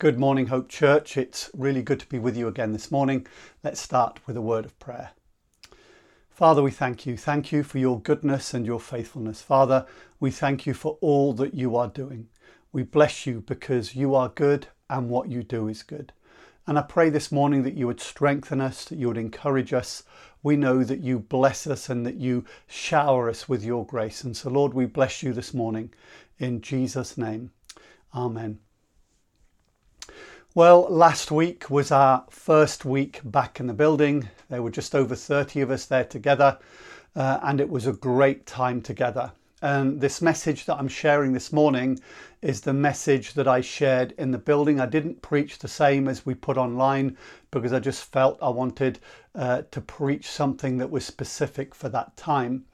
Good morning, Hope Church. It's really good to be with you again this morning. Let's start with a word of prayer. Father, we thank you. Thank you for your goodness and your faithfulness. Father, we thank you for all that you are doing. We bless you because you are good and what you do is good. And I pray this morning that you would strengthen us, that you would encourage us. We know that you bless us and that you shower us with your grace. And so, Lord, we bless you this morning in Jesus' name. Amen. Well, last week was our first week back in the building. There were just over 30 of us there together, uh, and it was a great time together. And this message that I'm sharing this morning is the message that I shared in the building. I didn't preach the same as we put online because I just felt I wanted uh, to preach something that was specific for that time.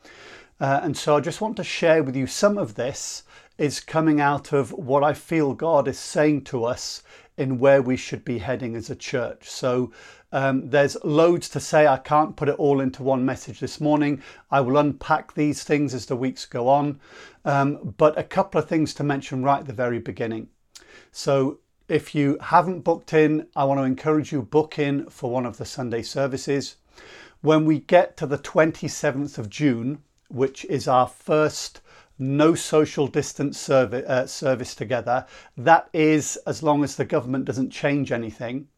Uh, and so I just want to share with you some of this is coming out of what I feel God is saying to us in where we should be heading as a church. So um, there's loads to say. I can't put it all into one message this morning. I will unpack these things as the weeks go on. Um, but a couple of things to mention right at the very beginning. So if you haven't booked in, I want to encourage you book in for one of the Sunday services. When we get to the 27th of June, which is our first no social distance service, uh, service together. That is, as long as the government doesn't change anything.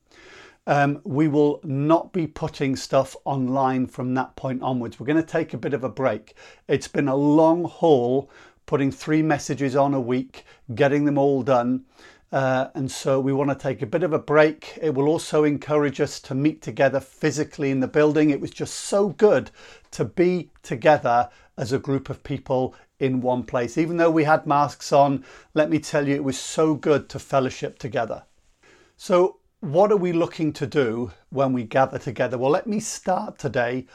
Um, we will not be putting stuff online from that point onwards. We're going to take a bit of a break. It's been a long haul putting three messages on a week, getting them all done. Uh, and so we want to take a bit of a break. It will also encourage us to meet together physically in the building. It was just so good to be together as a group of people in one place. Even though we had masks on, let me tell you, it was so good to fellowship together. So, what are we looking to do when we gather together? Well, let me start today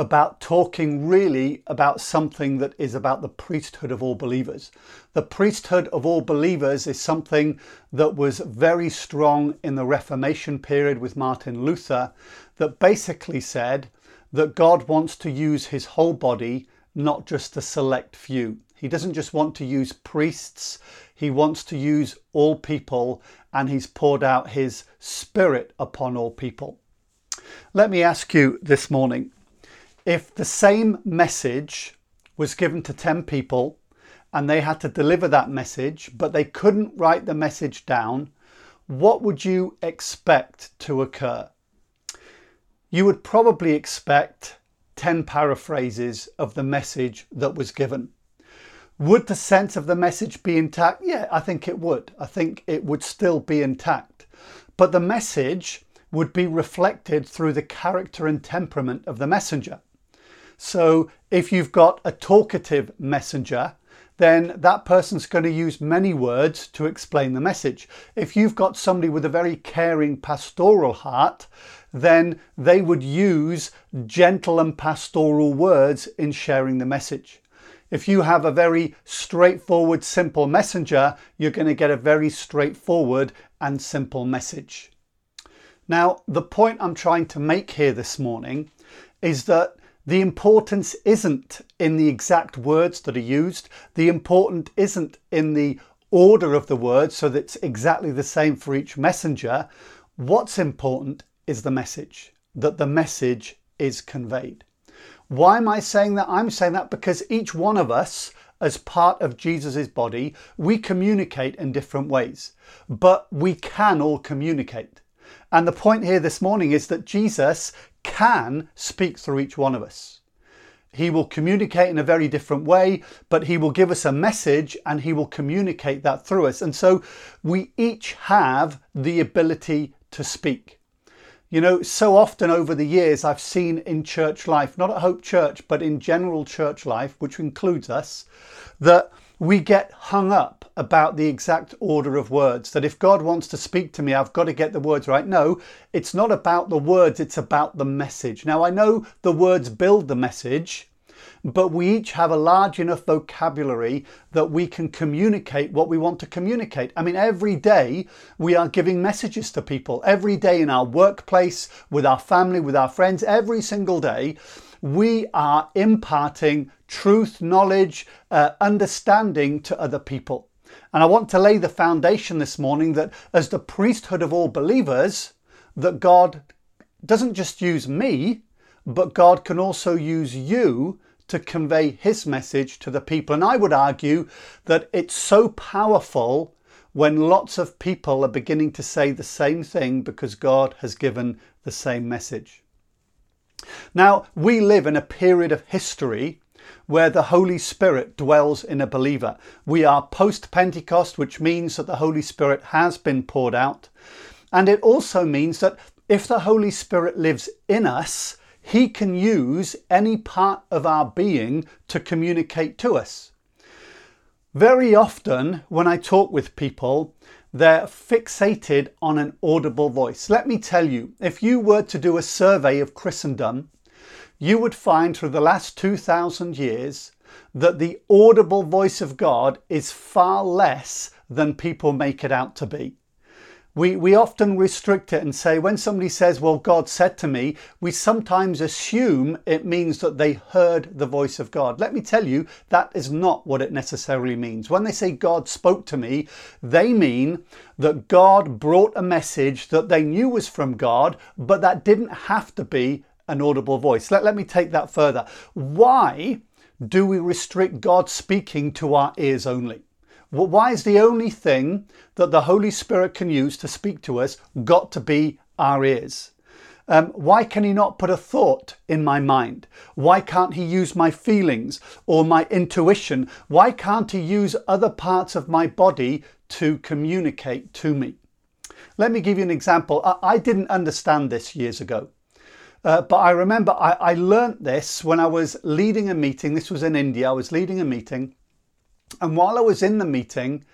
about talking really about something that is about the priesthood of all believers. The priesthood of all believers is something that was very strong in the Reformation period with Martin Luther, that basically said that God wants to use his whole body not just a select few. He doesn't just want to use priests, he wants to use all people, and he's poured out his spirit upon all people. Let me ask you this morning if the same message was given to 10 people and they had to deliver that message, but they couldn't write the message down, what would you expect to occur? You would probably expect 10 paraphrases of the message that was given. Would the sense of the message be intact? Yeah, I think it would. I think it would still be intact. But the message would be reflected through the character and temperament of the messenger. So if you've got a talkative messenger, then that person's going to use many words to explain the message. If you've got somebody with a very caring pastoral heart, then they would use gentle and pastoral words in sharing the message. If you have a very straightforward, simple messenger, you're going to get a very straightforward and simple message. Now, the point I'm trying to make here this morning is that the importance isn't in the exact words that are used. The important isn't in the order of the words, so that it's exactly the same for each messenger. What's important is the message, that the message is conveyed. Why am I saying that? I'm saying that because each one of us, as part of Jesus' body, we communicate in different ways, but we can all communicate. And the point here this morning is that Jesus can speak through each one of us. He will communicate in a very different way, but he will give us a message and he will communicate that through us. And so we each have the ability to speak. You know, so often over the years, I've seen in church life, not at Hope Church, but in general church life, which includes us, that we get hung up about the exact order of words. That if God wants to speak to me, I've got to get the words right. No, it's not about the words, it's about the message. Now, I know the words build the message, but we each have a large enough vocabulary that we can communicate what we want to communicate. I mean, every day we are giving messages to people, every day in our workplace, with our family, with our friends, every single day. We are imparting truth, knowledge, uh, understanding to other people. And I want to lay the foundation this morning that as the priesthood of all believers, that God doesn't just use me, but God can also use you to convey his message to the people. And I would argue that it's so powerful when lots of people are beginning to say the same thing because God has given the same message. Now, we live in a period of history where the Holy Spirit dwells in a believer. We are post Pentecost, which means that the Holy Spirit has been poured out. And it also means that if the Holy Spirit lives in us, he can use any part of our being to communicate to us. Very often, when I talk with people, they're fixated on an audible voice. Let me tell you, if you were to do a survey of Christendom, you would find through the last 2,000 years that the audible voice of God is far less than people make it out to be. We, we often restrict it and say, when somebody says, Well, God said to me, we sometimes assume it means that they heard the voice of God. Let me tell you, that is not what it necessarily means. When they say God spoke to me, they mean that God brought a message that they knew was from God, but that didn't have to be an audible voice. Let, let me take that further. Why do we restrict God speaking to our ears only? Why is the only thing that the Holy Spirit can use to speak to us got to be our ears? Um, why can he not put a thought in my mind? Why can't he use my feelings or my intuition? Why can't he use other parts of my body to communicate to me? Let me give you an example. I, I didn't understand this years ago. Uh, but I remember I, I this when I was leading a meeting. This was in India. I was leading a meeting and while I was in the meeting,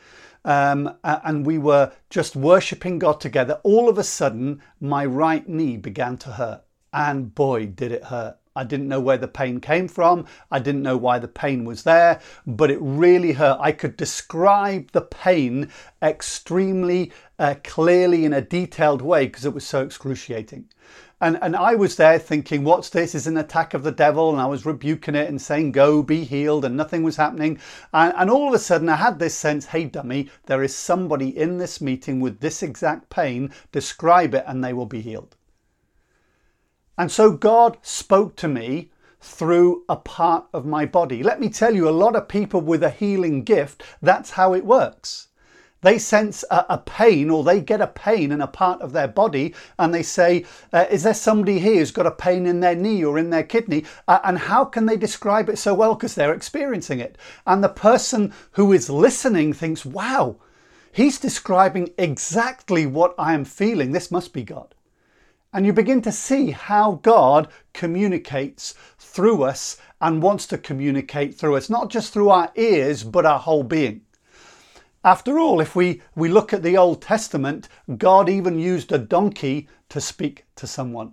um, and we were just worshipping God together, all of a sudden my right knee began to hurt. And boy, did it hurt. I didn't know where the pain came from. I didn't know why the pain was there, but it really hurt. I could describe the pain extremely uh, clearly in a detailed way because it was so excruciating. And, and I was there thinking, what's this? Is an attack of the devil? And I was rebuking it and saying, go, be healed, and nothing was happening. And, and all of a sudden, I had this sense, hey, dummy, there is somebody in this meeting with this exact pain. Describe it, and they will be healed. And so God spoke to me through a part of my body. Let me tell you, a lot of people with a healing gift, that's how it works. They sense a, a, pain or they get a pain in a part of their body and they say, uh, Is there somebody here who's got a pain in their knee or in their kidney? Uh, and how can they describe it so well? Because they're experiencing it. And the person who is listening thinks, Wow, he's describing exactly what I am feeling. This must be God. And you begin to see how God communicates through us and wants to communicate through us, not just through our ears, but our whole being. After all, if we, we look at the Old Testament, God even used a donkey to speak to someone.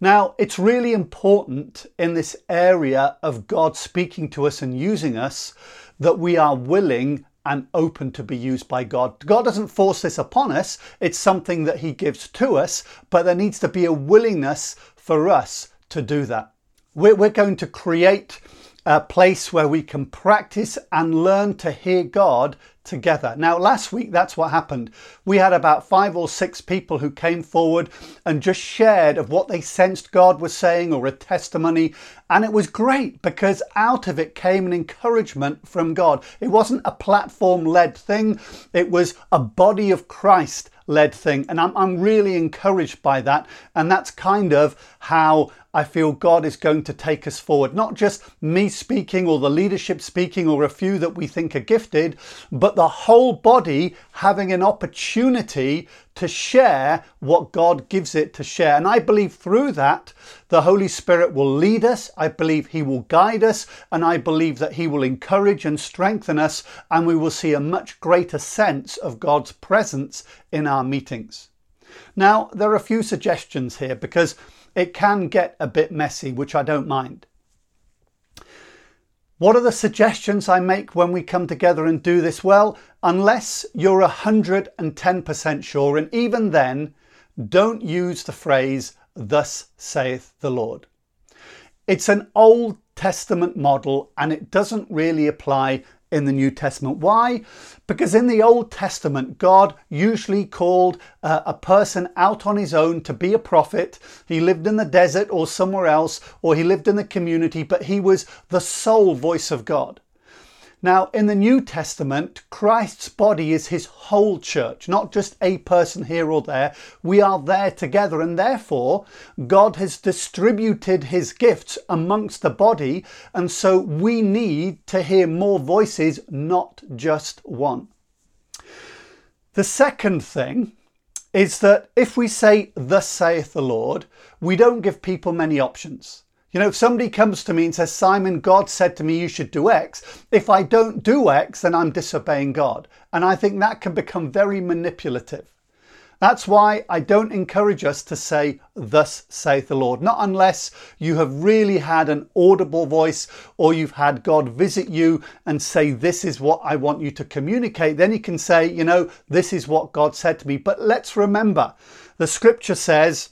Now, it's really important in this area of God speaking to us and using us that we are willing and open to be used by God. God doesn't force this upon us, it's something that He gives to us, but there needs to be a willingness for us to do that. We're, we're going to create a place where we can practice and learn to hear God together. Now, last week, that's what happened. We had about five or six people who came forward and just shared of what they sensed God was saying or a testimony. And it was great because out of it came an encouragement from God. It wasn't a platform led thing, it was a body of Christ led thing. And I'm, I'm really encouraged by that. And that's kind of how I feel God is going to take us forward. Not just me speaking or the leadership speaking or a few that we think are gifted, but the whole body having an opportunity to share what God gives it to share. And I believe through that, the Holy Spirit will lead us. I believe He will guide us. And I believe that He will encourage and strengthen us. And we will see a much greater sense of God's presence in our meetings. Now, there are a few suggestions here because it can get a bit messy, which I don't mind. What are the suggestions I make when we come together and do this? Well, unless you're 110% sure, and even then, don't use the phrase, Thus saith the Lord. It's an Old Testament model and it doesn't really apply in the New Testament. Why? Because in the Old Testament, God usually called uh, a person out on his own to be a prophet. He lived in the desert or somewhere else, or he lived in the community, but he was the sole voice of God. Now, in the New Testament, Christ's body is his whole church, not just a person here or there. We are there together, and therefore, God has distributed his gifts amongst the body, and so we need to hear more voices, not just one. The second thing is that if we say, Thus saith the Lord, we don't give people many options. You know, if somebody comes to me and says, Simon, God said to me you should do X, if I don't do X, then I'm disobeying God. And I think that can become very manipulative. That's why I don't encourage us to say, Thus saith the Lord, not unless you have really had an audible voice or you've had God visit you and say, This is what I want you to communicate. Then you can say, You know, this is what God said to me. But let's remember, the scripture says,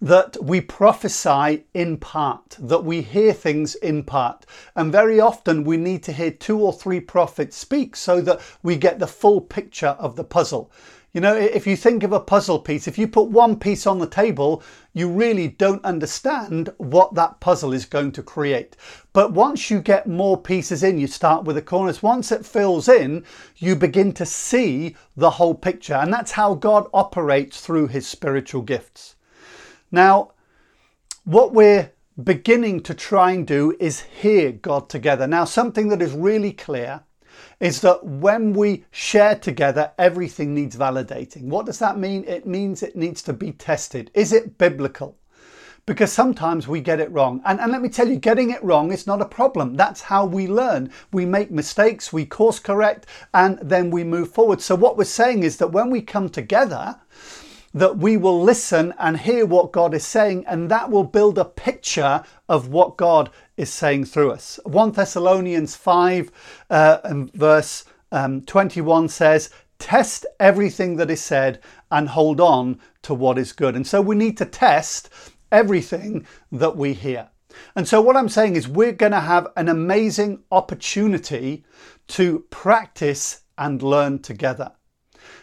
that we prophesy in part, that we hear things in part. And very often we need to hear two or three prophets speak so that we get the full picture of the puzzle. You know, if you think of a puzzle piece, if you put one piece on the table, you really don't understand what that puzzle is going to create. But once you get more pieces in, you start with the corners. Once it fills in, you begin to see the whole picture. And that's how God operates through his spiritual gifts. Now, what we're beginning to try and do is hear God together. Now, something that is really clear is that when we share together, everything needs validating. What does that mean? It means it needs to be tested. Is it biblical? Because sometimes we get it wrong. And, and let me tell you, getting it wrong is not a problem. That's how we learn. We make mistakes, we course correct, and then we move forward. So, what we're saying is that when we come together, that we will listen and hear what God is saying, and that will build a picture of what God is saying through us. 1 Thessalonians 5 uh, and verse um, 21 says, Test everything that is said and hold on to what is good. And so we need to test everything that we hear. And so, what I'm saying is, we're going to have an amazing opportunity to practice and learn together.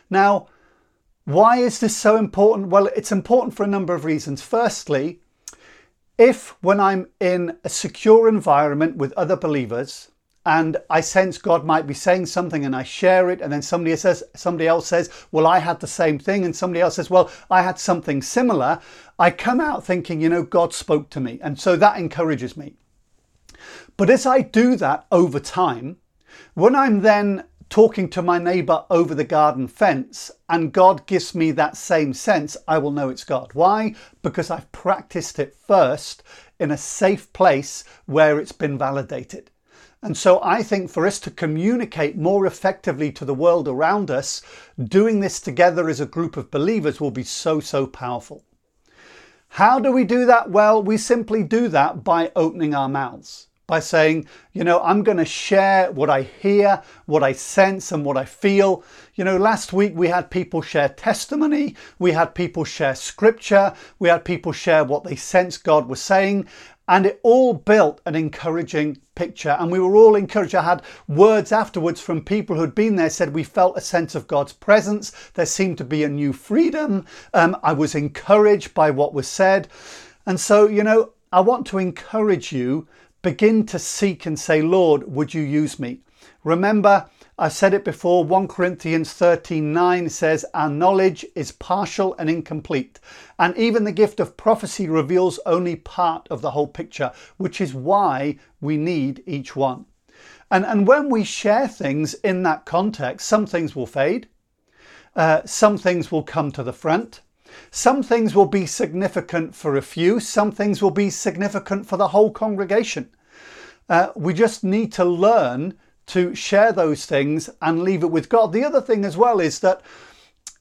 Now, why is this so important? Well, it's important for a number of reasons. Firstly, if when I'm in a secure environment with other believers and I sense God might be saying something and I share it and then somebody says somebody else says, "Well, I had the same thing," and somebody else says, "Well, I had something similar," I come out thinking, you know, God spoke to me. And so that encourages me. But as I do that over time, when I'm then talking to my neighbor over the garden fence and God gives me that same sense, I will know it's God. Why? Because I've practiced it first in a safe place where it's been validated. And so I think for us to communicate more effectively to the world around us, doing this together as a group of believers will be so, so powerful. How do we do that? Well, we simply do that by opening our mouths by saying, you know, I'm going to share what I hear, what I sense, and what I feel. You know, last week we had people share testimony, we had people share scripture, we had people share what they sensed God was saying, and it all built an encouraging picture. And we were all encouraged. I had words afterwards from people who'd been there said, We felt a sense of God's presence. There seemed to be a new freedom. Um, I was encouraged by what was said. And so, you know, I want to encourage you begin to seek and say, Lord, would you use me? Remember, I said it before, 1 Corinthians 13 9 says, Our knowledge is partial and incomplete. And even the gift of prophecy reveals only part of the whole picture, which is why we need each one. And, and when we share things in that context, some things will fade, uh, some things will come to the front, some things will be significant for a few, some things will be significant for the whole congregation. Uh, we just need to learn to share those things and leave it with God. The other thing as well is that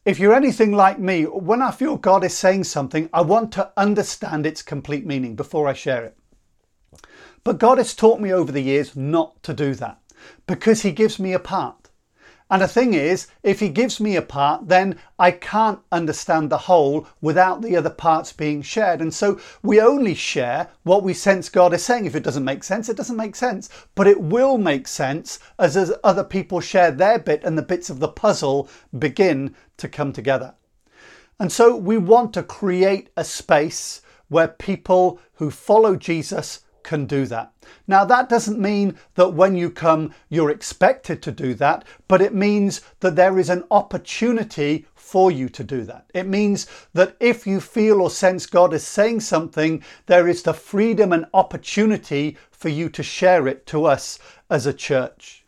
if you're anything like me, when I feel God is saying something, I want to understand its complete meaning before I share it. But God has taught me over the years not to do that because He gives me a part. And the thing is, if he gives me a part, then I can't understand the whole without the other parts being shared. And so we only share what we sense God is saying. If it doesn't make sense, it doesn't make sense. But it will make sense as, as other people share their bit and the bits of the puzzle begin to come together. And so we want to create a space where people who follow Jesus can do that. Now, that doesn't mean that when you come, you're expected to do that, but it means that there is an opportunity for you to do that. It means that if you feel or sense God is saying something, there is the freedom and opportunity for you to share it to us as a church.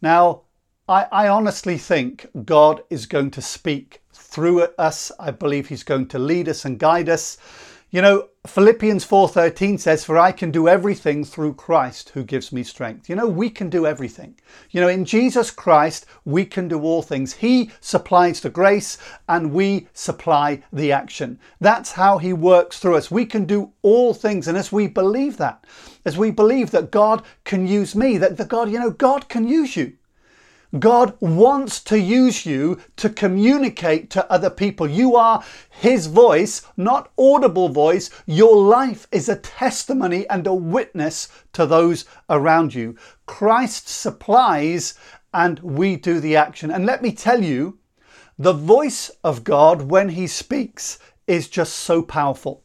Now, I, I honestly think God is going to speak through us. I believe He's going to lead us and guide us. You know, Philippians 4:13 says for I can do everything through Christ who gives me strength. You know, we can do everything. You know, in Jesus Christ we can do all things. He supplies the grace and we supply the action. That's how he works through us. We can do all things and as we believe that, as we believe that God can use me, that the God, you know, God can use you. God wants to use you to communicate to other people. You are His voice, not audible voice. Your life is a testimony and a witness to those around you. Christ supplies and we do the action. And let me tell you, the voice of God when He speaks is just so powerful.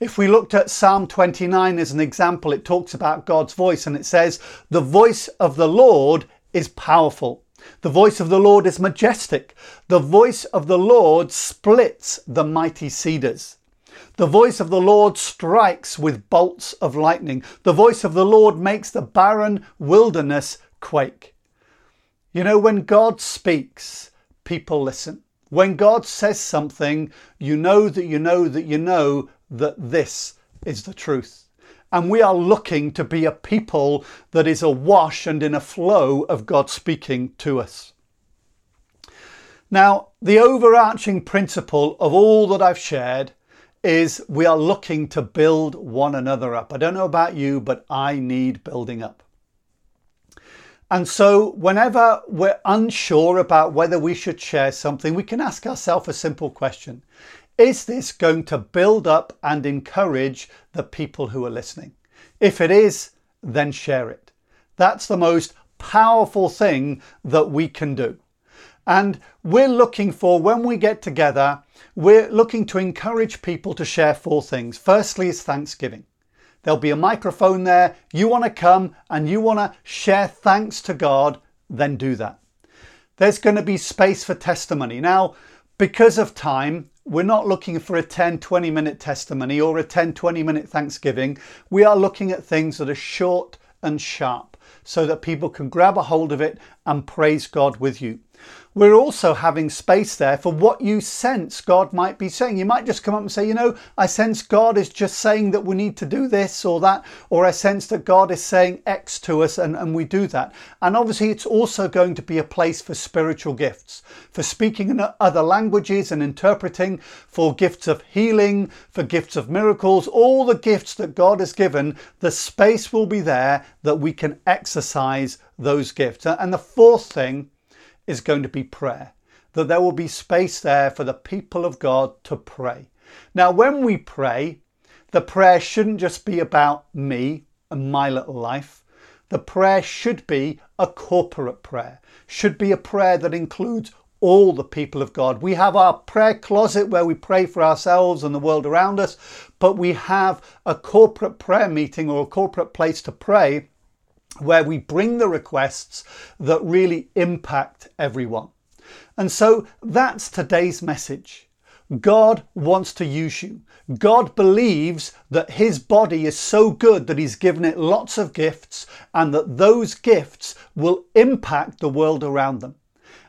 If we looked at Psalm 29 as an example, it talks about God's voice and it says, The voice of the Lord is powerful. The voice of the Lord is majestic. The voice of the Lord splits the mighty cedars. The voice of the Lord strikes with bolts of lightning. The voice of the Lord makes the barren wilderness quake. You know, when God speaks, people listen. When God says something, you know that you know that you know that this is the truth. And we are looking to be a people that is awash and in a flow of God speaking to us. Now, the overarching principle of all that I've shared is we are looking to build one another up. I don't know about you, but I need building up. And so, whenever we're unsure about whether we should share something, we can ask ourselves a simple question is this going to build up and encourage the people who are listening? If it is, then share it. That's the most powerful thing that we can do. And we're looking for, when we get together, we're looking to encourage people to share four things. Firstly, is Thanksgiving. There'll be a microphone there. You want to come and you want to share thanks to God, then do that. There's going to be space for testimony. Now, because of time, we're not looking for a 10, 20 minute testimony or a 10, 20 minute Thanksgiving. We are looking at things that are short and sharp so that people can grab a hold of it and praise God with you. We're also having space there for what you sense God might be saying. You might just come up and say, you know, I sense God is just saying that we need to do this or that, or I sense that God is saying X to us and, and we do that. And obviously, it's also going to be a place for spiritual gifts, for speaking in other languages and interpreting, for gifts of healing, for gifts of miracles, all the gifts that God has given, the space will be there that we can exercise those gifts. And the fourth thing is going to be prayer, that there will be space there for the people of God to pray. Now, when we pray, the prayer shouldn't just be about me and my little life. The prayer should be a corporate prayer, should be a prayer that includes all the people of God. We have our prayer closet where we pray for ourselves and the world around us, but we have a corporate prayer meeting or a corporate place to pray where we bring the requests that really impact everyone. And so that's today's message. God wants to use you. God believes that his body is so good that he's given it lots of gifts and that those gifts will impact the world around them.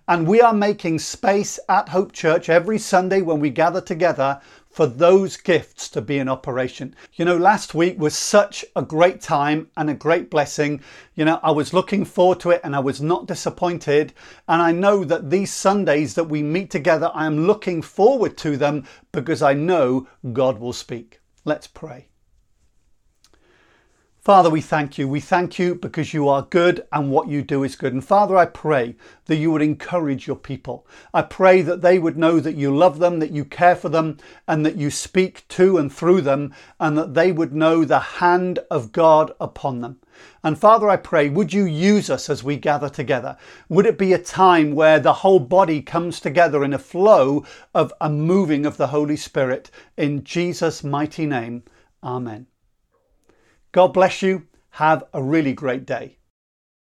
And we are making space at Hope Church every Sunday when we gather together for those gifts to be in operation. You know, last week was such a great time and a great blessing. You know, I was looking forward to it and I was not disappointed. And I know that these Sundays that we meet together, I am looking forward to them because I know God will speak. Let's pray. Father, we thank you. We thank you because you are good and what you do is good. And Father, I pray that you would encourage your people. I pray that they would know that you love them, that you care for them, and that you speak to and through them, and that they would know the hand of God upon them. And Father, I pray, would you use us as we gather together? Would it be a time where the whole body comes together in a flow of a moving of the Holy Spirit? In Jesus' mighty name, Amen. God bless you. Have a really great day.